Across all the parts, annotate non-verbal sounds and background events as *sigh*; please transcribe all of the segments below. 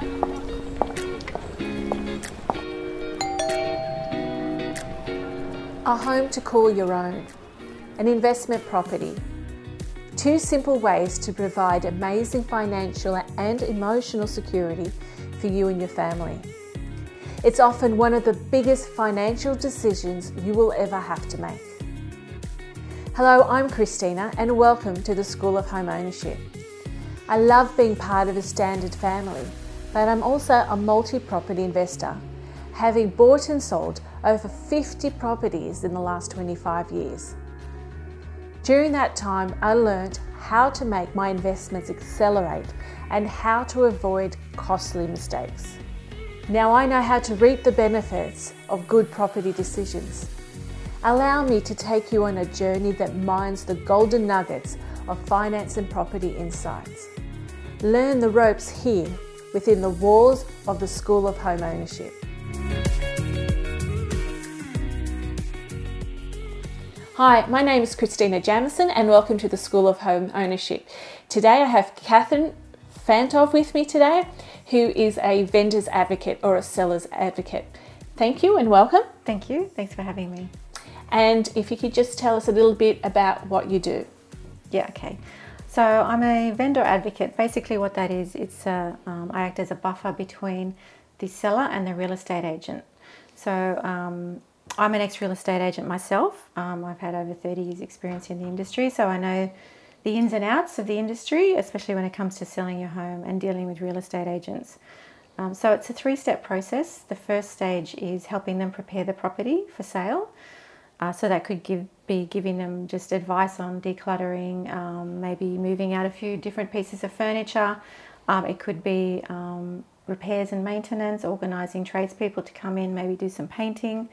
A home to call your own, an investment property. Two simple ways to provide amazing financial and emotional security for you and your family. It's often one of the biggest financial decisions you will ever have to make. Hello, I'm Christina and welcome to the School of Home Ownership. I love being part of a standard family, but I'm also a multi property investor, having bought and sold over 50 properties in the last 25 years. During that time, I learned how to make my investments accelerate and how to avoid costly mistakes. Now I know how to reap the benefits of good property decisions. Allow me to take you on a journey that mines the golden nuggets of finance and property insights. Learn the ropes here within the walls of the School of Home Ownership. Hi, my name is Christina Jamison and welcome to the School of Home Ownership. Today I have Kathryn Fantov with me today, who is a vendor's advocate or a seller's advocate. Thank you and welcome. Thank you. Thanks for having me. And if you could just tell us a little bit about what you do. Yeah, okay. So I'm a vendor advocate. Basically, what that is, it's a, um, I act as a buffer between the seller and the real estate agent. So um, I'm an ex real estate agent myself. Um, I've had over 30 years' experience in the industry, so I know the ins and outs of the industry, especially when it comes to selling your home and dealing with real estate agents. Um, so it's a three step process. The first stage is helping them prepare the property for sale. Uh, so that could give, be giving them just advice on decluttering, um, maybe moving out a few different pieces of furniture. Um, it could be um, repairs and maintenance, organising tradespeople to come in, maybe do some painting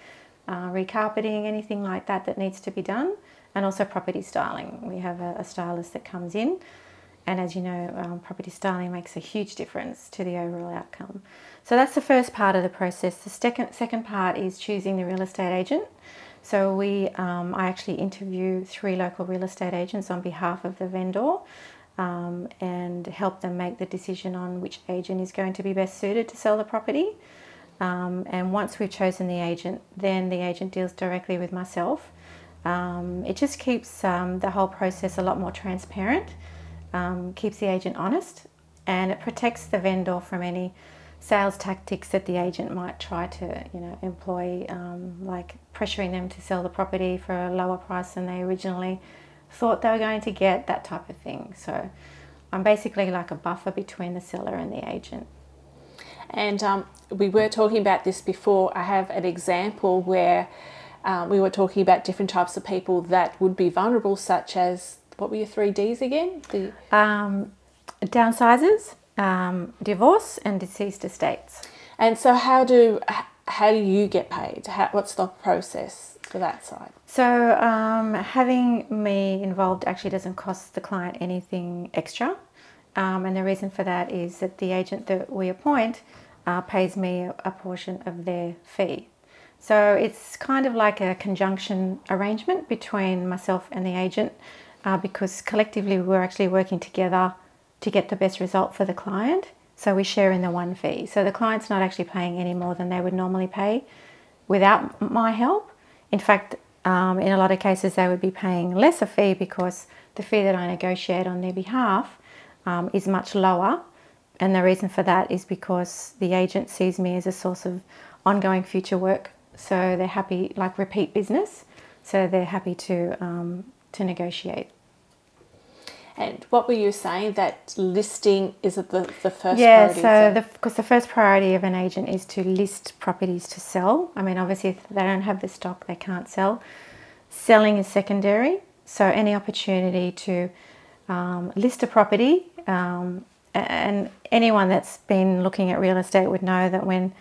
uh, recarpeting, anything like that that needs to be done, and also property styling. We have a, a stylist that comes in, and as you know, um, property styling makes a huge difference to the overall outcome. So that's the first part of the process. The second second part is choosing the real estate agent. So we, um, I actually interview three local real estate agents on behalf of the vendor. Um, and help them make the decision on which agent is going to be best suited to sell the property. Um, and once we've chosen the agent, then the agent deals directly with myself. Um, it just keeps um, the whole process a lot more transparent, um, keeps the agent honest, and it protects the vendor from any sales tactics that the agent might try to, you know, employ, um, like pressuring them to sell the property for a lower price than they originally thought they were going to get, that type of thing. So I'm basically like a buffer between the seller and the agent. And um, we were talking about this before. I have an example where uh, we were talking about different types of people that would be vulnerable, such as what were your three Ds again? The um, downsizers, um, divorce, and deceased estates. And so, how do how do you get paid? How, what's the process for that side? So, um, having me involved actually doesn't cost the client anything extra. Um, and the reason for that is that the agent that we appoint uh, pays me a, portion of their fee. So it's kind of like a conjunction arrangement between myself and the agent uh, because collectively we're actually working together to get the best result for the client. So we share in the one fee. So the client's not actually paying any more than they would normally pay without my help. In fact, um, in a lot of cases, they would be paying less a fee because the fee that I negotiate on their behalf um, is much lower and the reason for that is because the agent sees me as a source of ongoing future work. So they're happy, like repeat business. So they're happy to um, to negotiate. And what were you saying that listing is the, the first yeah, priority? Yeah, so because the, the, first priority of an agent is to list properties to sell. I mean, obviously, if they don't have the stock, they can't sell. Selling is secondary. So any opportunity to um, list a property um, and anyone that's been looking at real estate would know that when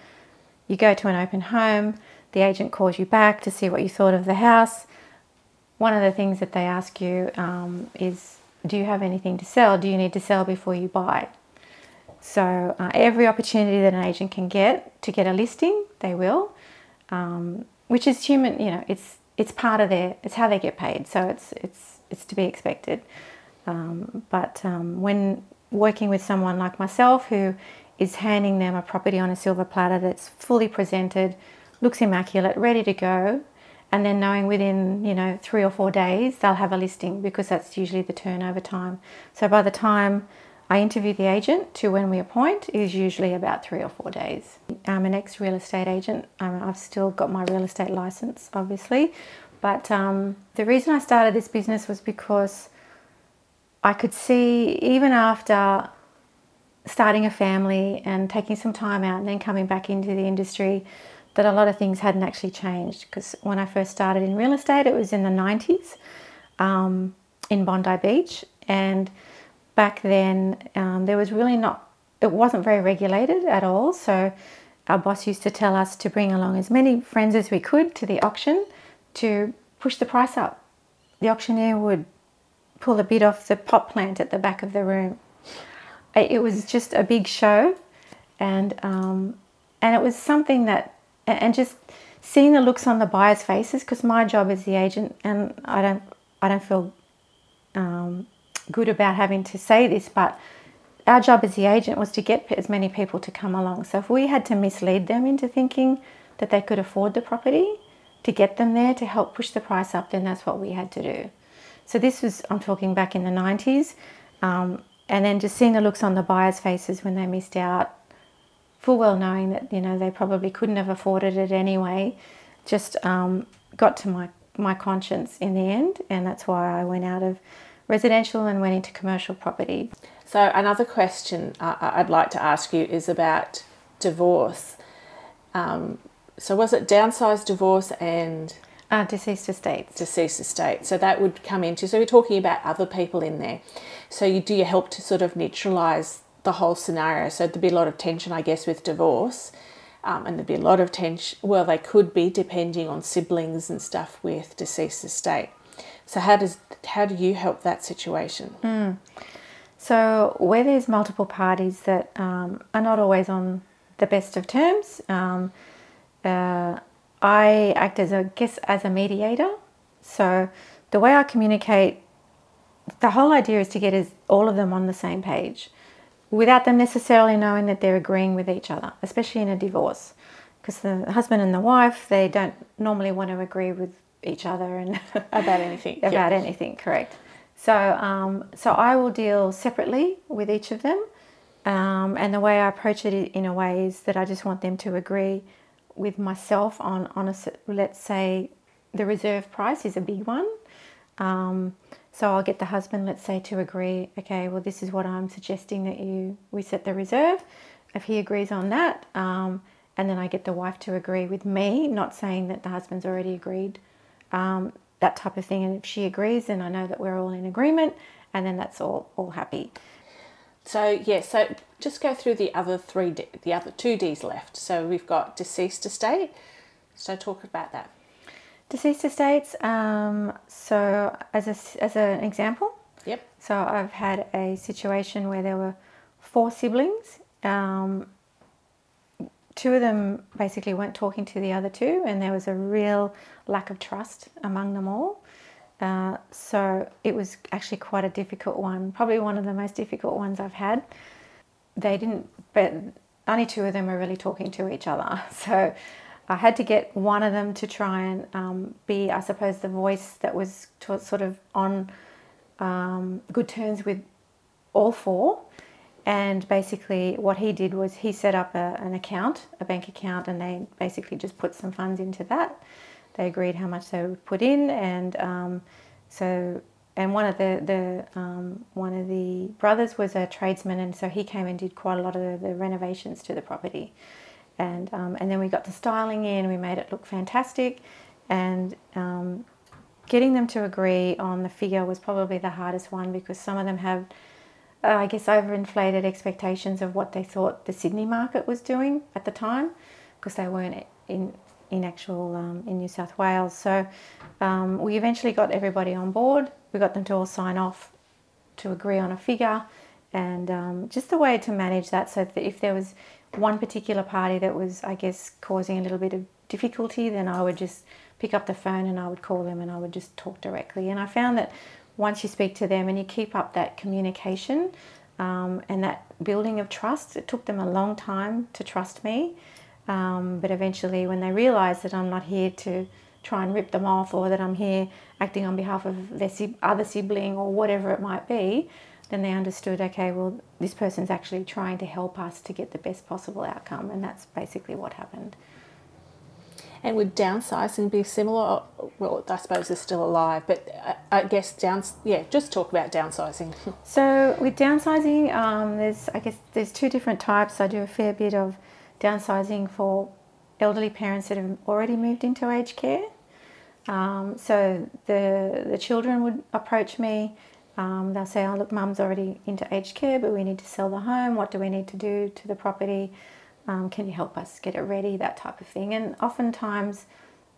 you go to an open home, the agent calls you back to see what you thought of the house. One of the things that they ask you um, is Do you have anything to sell? Do you need to sell before you buy? So, uh, every opportunity that an agent can get to get a listing, they will, um, which is human, you know, it's it's part of their, it's how they get paid. So, it's, it's, it's to be expected. Um, but um, when working with someone like myself who is handing them a property on a silver platter that's fully presented, looks immaculate, ready to go, and then knowing within you know three or four days they'll have a listing because that's usually the turnover time. So by the time I interview the agent to when we appoint is usually about three or four days. I'm an ex real estate agent. Um, I've still got my real estate license, obviously, but um, the reason I started this business was because I could see even after starting a family and taking some time out and then coming back into the industry that a lot of things hadn't actually changed because when I first started in real estate it was in the 90s um, in Bondi Beach. And back then um, there was really not it wasn't very regulated at all. So our boss used to tell us to bring along as many friends as we could to the auction to push the price up. The auctioneer would pull a bit off the pot plant at the back of the room. It was just a big show. And um, and it was something that and just seeing the looks on the buyers faces because my job as the agent and I don't I don't feel um, good about having to say this, but our job as the agent was to get as many people to come along. So if we had to mislead them into thinking that they could afford the property to get them there to help push the price up, then that's what we had to do. So this was, I'm talking back in the 90s, um, and then just seeing the looks on the buyers' faces when they missed out, full well knowing that you know they probably couldn't have afforded it anyway, just um, got to my my conscience in the end, and that's why I went out of residential and went into commercial property. So, another question I'd like to ask you is about divorce. Um, so, was it downsized divorce and uh, deceased estates? Deceased estate. So that would come into. So we're talking about other people in there. So you do you help to sort of neutralise the whole scenario. So there'd be a lot of tension, I guess, with divorce. Um, and there'd be a lot of tension. Well, they could be depending on siblings and stuff with deceased estate. So how does how do you help that situation? Mm. So where there's multiple parties that um, are not always on the best of terms, um, uh, I act as a guess as a mediator. So the way I communicate, the whole idea is to get is all of them on the same page, without them necessarily knowing that they're agreeing with each other, especially in a divorce, because the husband and the wife they don't normally want to agree with each other and *laughs* about anything. about anything, correct. So, um, so I will deal separately with each of them, um, and the way I approach it in a way is that I just want them to agree with myself on on a let's say the reserve price is a big one. Um, so I'll get the husband, let's say, to agree. Okay, well, this is what I'm suggesting that you we set the reserve. If he agrees on that, um, and then I get the wife to agree with me, not saying that the husband's already agreed um, that type of thing. And if she agrees, then I know that we're all in agreement, and then that's all all happy. So yeah, so just go through the other three, the other two D's left. So we've got deceased estate. So talk about that. Deceased estates. Um, so as a, as an example. Yep. So I've had a situation where there were four siblings. Um, two of them basically weren't talking to the other two, and there was a real lack of trust among them all. Uh, so it was actually quite a difficult one, probably one of the most difficult ones I've had. They didn't, but only two of them were really talking to each other. *laughs* So I had to get one of them to try and um, be, I suppose, the voice that was sort of on um, good terms with all four and basically, what he did was he set up a, an account, a bank account, and they basically just put some funds into that. They agreed how much they would put in, and um, so and one of the the um, one of the brothers was a tradesman, and so he came and did quite a lot of the, the renovations to the property, and um, and then we got the styling in, we made it look fantastic, and um, getting them to agree on the figure was probably the hardest one because some of them have uh, I guess, overinflated expectations of what they thought the Sydney market was doing at the time because they weren't in, in actual um, in New South Wales. So um, we eventually got everybody on board. We got them to all sign off to agree on a figure and um, just a way to manage that so that if there was one particular party that was, I guess, causing a little bit of difficulty, then I would just pick up the phone and I would call them and I would just talk directly. And I found that once you speak to them and you keep up that communication, Um, and that building of trust, it took them a long time to trust me. Um, but eventually, when they realised that I'm not here to try and rip them off or that I'm here acting on behalf of their other sibling or whatever it might be, then they understood okay, well, this person's actually trying to help us to get the best possible outcome. And that's basically what happened. And would downsizing be similar? Well, I suppose they're still alive, but I guess downs. Yeah, just talk about downsizing. *laughs* so with downsizing, um, there's I guess there's two different types. I do a fair bit of downsizing for elderly parents that have already moved into aged care. Um, so the the children would approach me. Um, they'll say, "Oh, look, mum's already into aged care, but we need to sell the home. What do we need to do to the property?" Um, can you help us get it ready? That type of thing. And oftentimes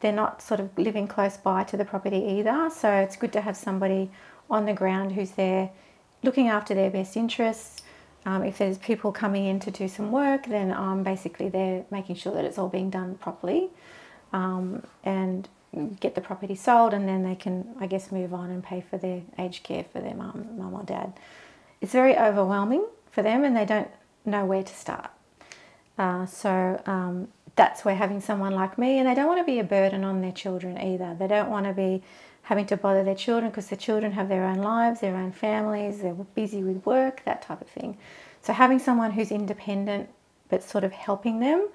they're not sort of living close by to the property either. So it's good to have somebody on the ground who's there looking after their best interests. Um, if there's people coming in to do some work, then I'm basically there making sure that it's all being done properly um, and get the property sold, and then they can, I guess, move on and pay for their aged care for their mum, mum or dad. It's very overwhelming for them, and they don't know where to start. Uh, so um, that's where having someone like me, and they don't want to be a burden on their children either. They don't want to be having to bother their children because the children have their own lives, their own families, they're busy with work, that type of thing. So having someone who's independent but sort of helping them,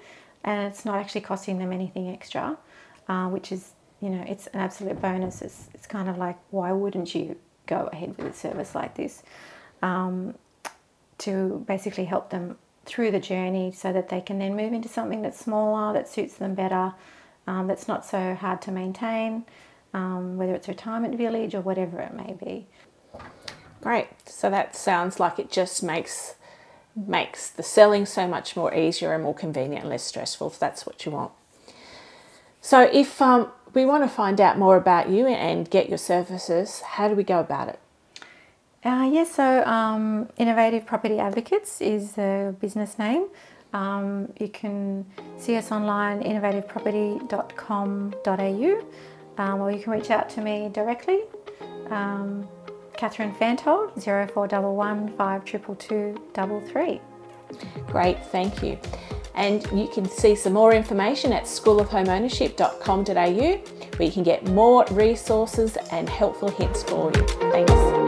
and it's not actually costing them anything extra, uh, which is you know it's an absolute bonus. It's it's kind of like why wouldn't you go ahead with a service like this? Um, to basically help them through the journey so that they can then move into something that's smaller, that suits them better, um, that's not so hard to maintain, um, whether it's retirement village or whatever it may be. Great. So that sounds like it just makes makes the selling so much more easier and more convenient and less stressful if that's what you want. So if um, we want to find out more about you and get your services, how do we go about it? Uh, yes, so um, Innovative Property Advocates is the business name. Um, you can see us online, innovativeproperty.com.au, um, or you can reach out to me directly. Um, Kathryn Fantov, 0411 522 Great, thank you. And you can see some more information at schoolofhomeownership.com.au where you can get more resources and helpful hints for you. Thanks.